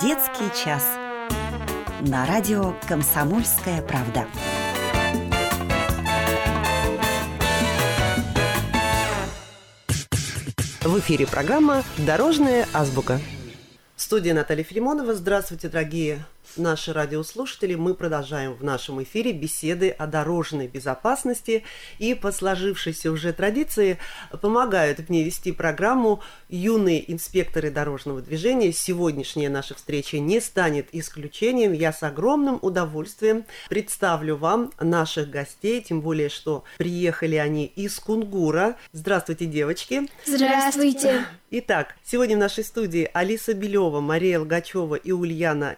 Детский час. На радио «Комсомольская правда». В эфире программа «Дорожная азбука». Студия Наталья Филимонова. Здравствуйте, дорогие наши радиослушатели, мы продолжаем в нашем эфире беседы о дорожной безопасности. И по сложившейся уже традиции помогают мне вести программу юные инспекторы дорожного движения. Сегодняшняя наша встреча не станет исключением. Я с огромным удовольствием представлю вам наших гостей, тем более, что приехали они из Кунгура. Здравствуйте, девочки. Здравствуйте. Итак, сегодня в нашей студии Алиса Белева, Мария Лгачева и Ульяна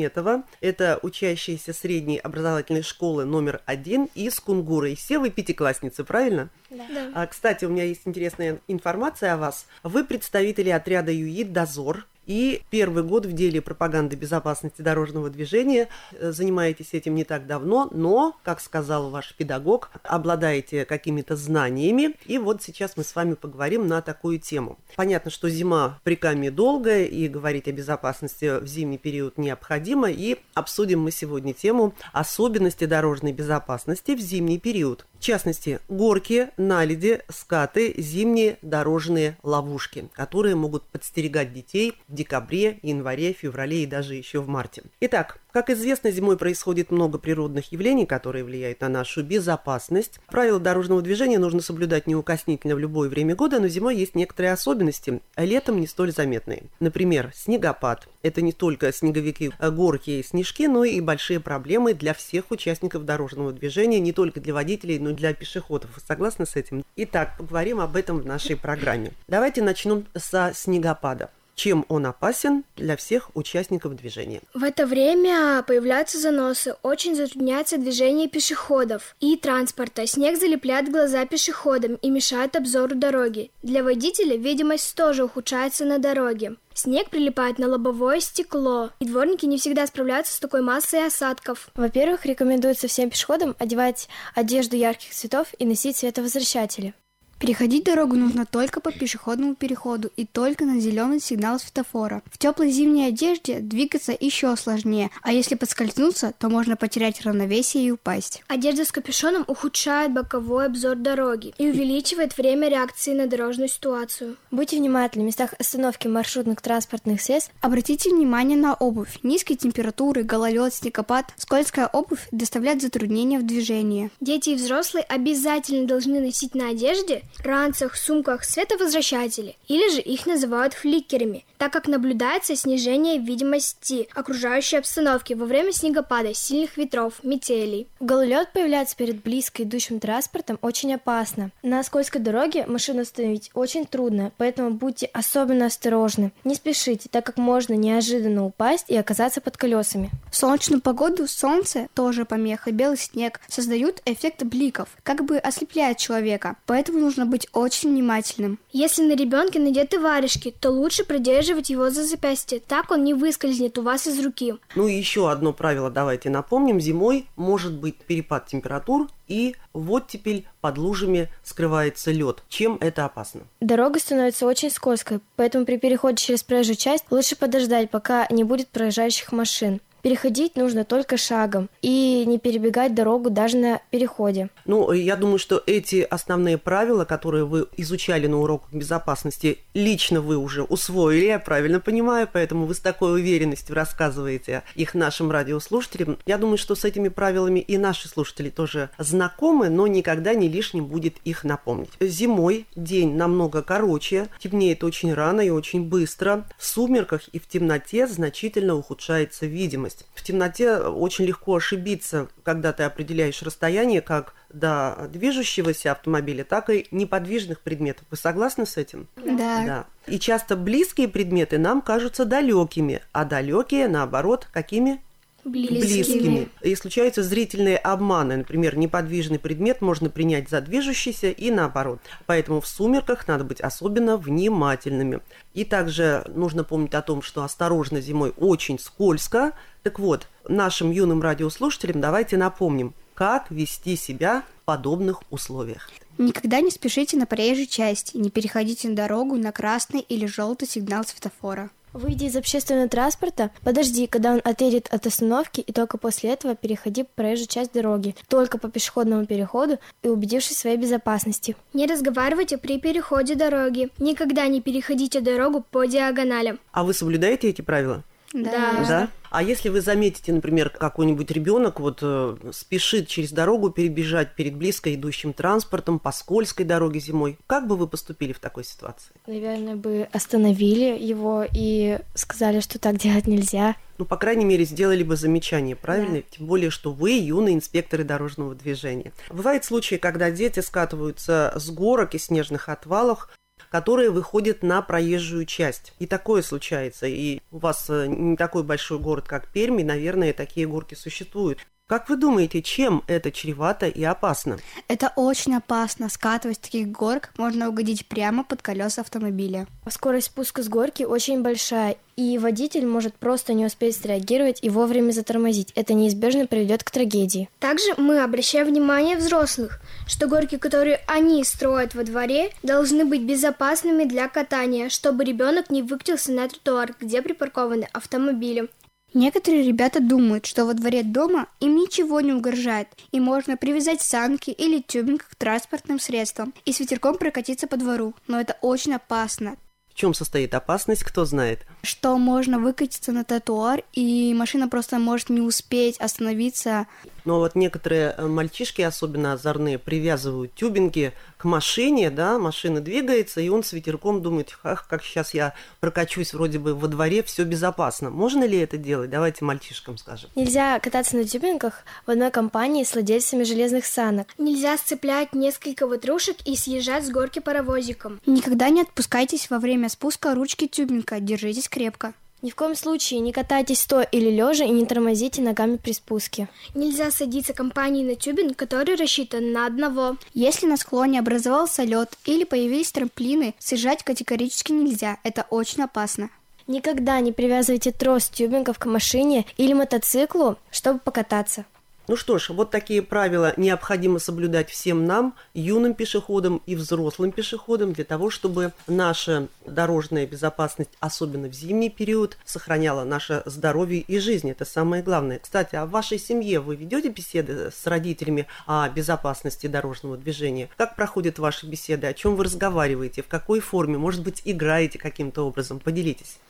Миниахметова. Это учащиеся средней образовательной школы номер один из Кунгуры. И все вы пятиклассницы, правильно? Да. А, кстати, у меня есть интересная информация о вас. Вы представители отряда ЮИД «Дозор», и первый год в деле пропаганды безопасности дорожного движения. Э, занимаетесь этим не так давно, но, как сказал ваш педагог, обладаете какими-то знаниями. И вот сейчас мы с вами поговорим на такую тему. Понятно, что зима при Каме долгая, и говорить о безопасности в зимний период необходимо. И обсудим мы сегодня тему особенности дорожной безопасности в зимний период. В частности, горки, наледи, скаты, зимние дорожные ловушки, которые могут подстерегать детей в декабре, январе, феврале и даже еще в марте. Итак, как известно, зимой происходит много природных явлений, которые влияют на нашу безопасность. Правила дорожного движения нужно соблюдать неукоснительно в любое время года, но зимой есть некоторые особенности, а летом не столь заметные. Например, снегопад. Это не только снеговики, а горки и снежки, но и большие проблемы для всех участников дорожного движения, не только для водителей, но и для пешеходов. Вы согласны с этим? Итак, поговорим об этом в нашей программе. Давайте начнем со снегопада чем он опасен для всех участников движения. В это время появляются заносы, очень затрудняется движение пешеходов и транспорта. Снег залепляет глаза пешеходам и мешает обзору дороги. Для водителя видимость тоже ухудшается на дороге. Снег прилипает на лобовое стекло, и дворники не всегда справляются с такой массой осадков. Во-первых, рекомендуется всем пешеходам одевать одежду ярких цветов и носить световозвращатели. Переходить дорогу нужно только по пешеходному переходу и только на зеленый сигнал светофора. В теплой зимней одежде двигаться еще сложнее, а если подскользнуться, то можно потерять равновесие и упасть. Одежда с капюшоном ухудшает боковой обзор дороги и увеличивает время реакции на дорожную ситуацию. Будьте внимательны в местах остановки маршрутных транспортных средств. Обратите внимание на обувь. Низкие температуры, гололед, снегопад, скользкая обувь доставляет затруднения в движении. Дети и взрослые обязательно должны носить на одежде ранцах, сумках световозвращатели, или же их называют фликерами, так как наблюдается снижение видимости окружающей обстановки во время снегопада, сильных ветров, метелей. Гололед появляется перед близко идущим транспортом очень опасно. На скользкой дороге машину остановить очень трудно, поэтому будьте особенно осторожны. Не спешите, так как можно неожиданно упасть и оказаться под колесами. В солнечную погоду солнце, тоже помеха, белый снег, создают эффект бликов, как бы ослепляет человека, поэтому нужно нужно быть очень внимательным. Если на ребенке надеты варежки, то лучше придерживать его за запястье, так он не выскользнет у вас из руки. Ну и еще одно правило давайте напомним. Зимой может быть перепад температур и вот теперь под лужами скрывается лед. Чем это опасно? Дорога становится очень скользкой, поэтому при переходе через проезжую часть лучше подождать, пока не будет проезжающих машин. Переходить нужно только шагом и не перебегать дорогу даже на переходе. Ну, я думаю, что эти основные правила, которые вы изучали на уроках безопасности, лично вы уже усвоили, я правильно понимаю, поэтому вы с такой уверенностью рассказываете их нашим радиослушателям. Я думаю, что с этими правилами и наши слушатели тоже знакомы, но никогда не лишним будет их напомнить. Зимой день намного короче, темнеет очень рано и очень быстро. В сумерках и в темноте значительно ухудшается видимость видимость. В темноте очень легко ошибиться, когда ты определяешь расстояние как до движущегося автомобиля, так и неподвижных предметов. Вы согласны с этим? Да. да. И часто близкие предметы нам кажутся далекими, а далекие, наоборот, какими? Близкими. близкими. И случаются зрительные обманы. Например, неподвижный предмет можно принять за движущийся и наоборот. Поэтому в сумерках надо быть особенно внимательными. И также нужно помнить о том, что осторожно зимой очень скользко. Так вот, нашим юным радиослушателям давайте напомним, как вести себя в подобных условиях. Никогда не спешите на проезжей части, не переходите на дорогу на красный или желтый сигнал светофора. Выйди из общественного транспорта, подожди, когда он отъедет от остановки, и только после этого переходи по проезжей часть дороги, только по пешеходному переходу и убедившись в своей безопасности. Не разговаривайте при переходе дороги. Никогда не переходите дорогу по диагоналям. А вы соблюдаете эти правила? Да. Да. А если вы заметите, например, какой-нибудь ребенок вот э, спешит через дорогу перебежать перед близко идущим транспортом по скользкой дороге зимой, как бы вы поступили в такой ситуации? Наверное, бы остановили его и сказали, что так делать нельзя. Ну, по крайней мере, сделали бы замечание, правильно? Тем более, что вы юные инспекторы дорожного движения. Бывают случаи, когда дети скатываются с горок и снежных отвалов, которые выходят на проезжую часть. И такое случается. И у вас э, не такой большой город, как Пермь, и, наверное, такие горки существуют. Как вы думаете, чем это чревато и опасно? Это очень опасно. Скатываясь с таких горок, можно угодить прямо под колеса автомобиля. Скорость спуска с горки очень большая, и водитель может просто не успеть среагировать и вовремя затормозить. Это неизбежно приведет к трагедии. Также мы обращаем внимание взрослых, что горки, которые они строят во дворе, должны быть безопасными для катания, чтобы ребенок не выкатился на тротуар, где припаркованы автомобили. Некоторые ребята думают, что во дворе дома им ничего не угрожает, и можно привязать санки или тюбинг к транспортным средствам и с ветерком прокатиться по двору, но это очень опасно. В чем состоит опасность, кто знает? Что можно выкатиться на тротуар, и машина просто может не успеть остановиться. Но вот некоторые э, мальчишки, особенно озорные, привязывают тюбинги к машине, да, машина двигается, и он с ветерком думает, ах, как сейчас я прокачусь вроде бы во дворе, все безопасно. Можно ли это делать? Давайте мальчишкам скажем. Нельзя кататься на тюбингах в одной компании с владельцами железных санок. Нельзя сцеплять несколько ватрушек и съезжать с горки паровозиком. Никогда не отпускайтесь во время спуска ручки тюбинга, держитесь крепко. Ни в коем случае не катайтесь стоя или лежа и не тормозите ногами при спуске. Нельзя садиться компанией на тюбинг, который рассчитан на одного. Если на склоне образовался лед или появились трамплины, съезжать категорически нельзя, это очень опасно. Никогда не привязывайте трос тюбингов к машине или мотоциклу, чтобы покататься. Ну что ж, вот такие правила необходимо соблюдать всем нам, юным пешеходам и взрослым пешеходам, для того, чтобы наша дорожная безопасность, особенно в зимний период, сохраняла наше здоровье и жизнь. Это самое главное. Кстати, а в вашей семье вы ведете беседы с родителями о безопасности дорожного движения? Как проходят ваши беседы? О чем вы разговариваете? В какой форме? Может быть, играете каким-то образом? Поделитесь.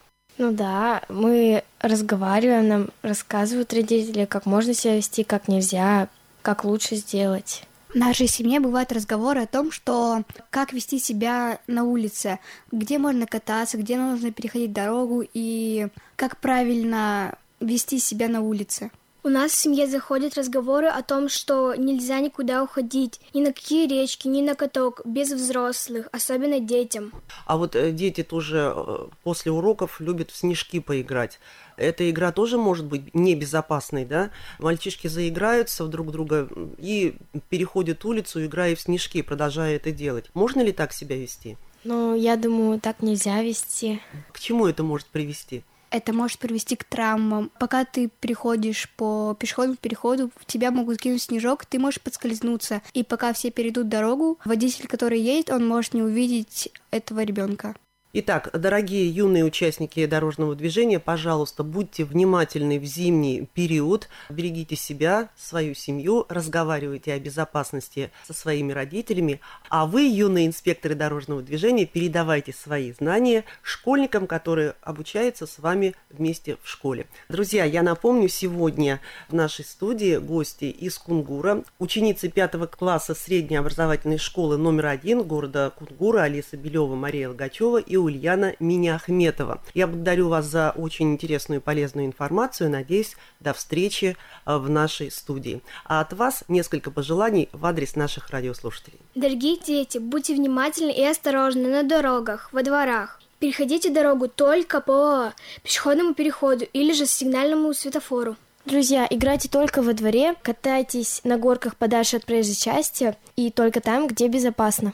Ну да, мы разговариваем, нам рассказывают родители, как можно себя вести, как нельзя, как лучше сделать. В нашей семье бывают разговоры о том, что как вести себя на улице, где можно кататься, где нужно переходить дорогу и как правильно вести себя на улице. У нас в семье заходят разговоры о том, что нельзя никуда уходить, ни на какие речки, ни на каток, без взрослых, особенно детям. А вот э, дети тоже э, после уроков любят в снежки поиграть. Эта игра тоже может быть небезопасной, да? Мальчишки заиграются в друг друга и переходят улицу, играя в снежки, продолжая это делать. Можно ли так себя вести? Ну, я думаю, так нельзя вести. К чему это может привести? Это может привести к травмам. Пока ты приходишь по пешеходному переходу, в тебя могут кинуть снежок, ты можешь подскользнуться. И пока все перейдут дорогу, водитель, который едет, он может не увидеть этого ребенка. Итак, дорогие юные участники дорожного движения, пожалуйста, будьте внимательны в зимний период, берегите себя, свою семью, разговаривайте о безопасности со своими родителями, а вы, юные инспекторы дорожного движения, передавайте свои знания школьникам, которые обучаются с вами вместе в школе. Друзья, я напомню, сегодня в нашей студии гости из Кунгура, ученицы пятого класса средней образовательной школы номер один города Кунгура Алиса Белева, Мария Логачева и Ульяна Миняхметова. Я благодарю вас за очень интересную и полезную информацию. Надеюсь, до встречи э, в нашей студии. А от вас несколько пожеланий в адрес наших радиослушателей. Дорогие дети, будьте внимательны и осторожны на дорогах, во дворах. Переходите дорогу только по пешеходному переходу или же сигнальному светофору. Друзья, играйте только во дворе, катайтесь на горках подальше от проезжей части и только там, где безопасно.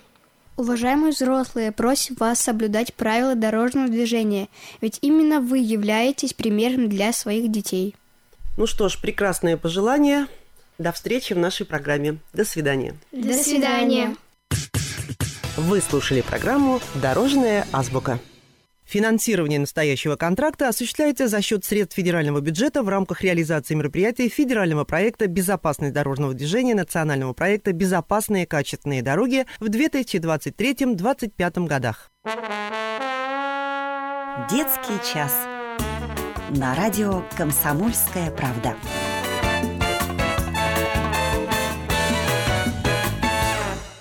Уважаемые взрослые, просим вас соблюдать правила дорожного движения, ведь именно вы являетесь примером для своих детей. Ну что ж, прекрасное пожелание. До встречи в нашей программе. До свидания. До свидания. Вы слушали программу «Дорожная азбука». Финансирование настоящего контракта осуществляется за счет средств федерального бюджета в рамках реализации мероприятий федерального проекта «Безопасность дорожного движения» национального проекта «Безопасные качественные дороги» в 2023-2025 годах. Детский час. На радио «Комсомольская правда».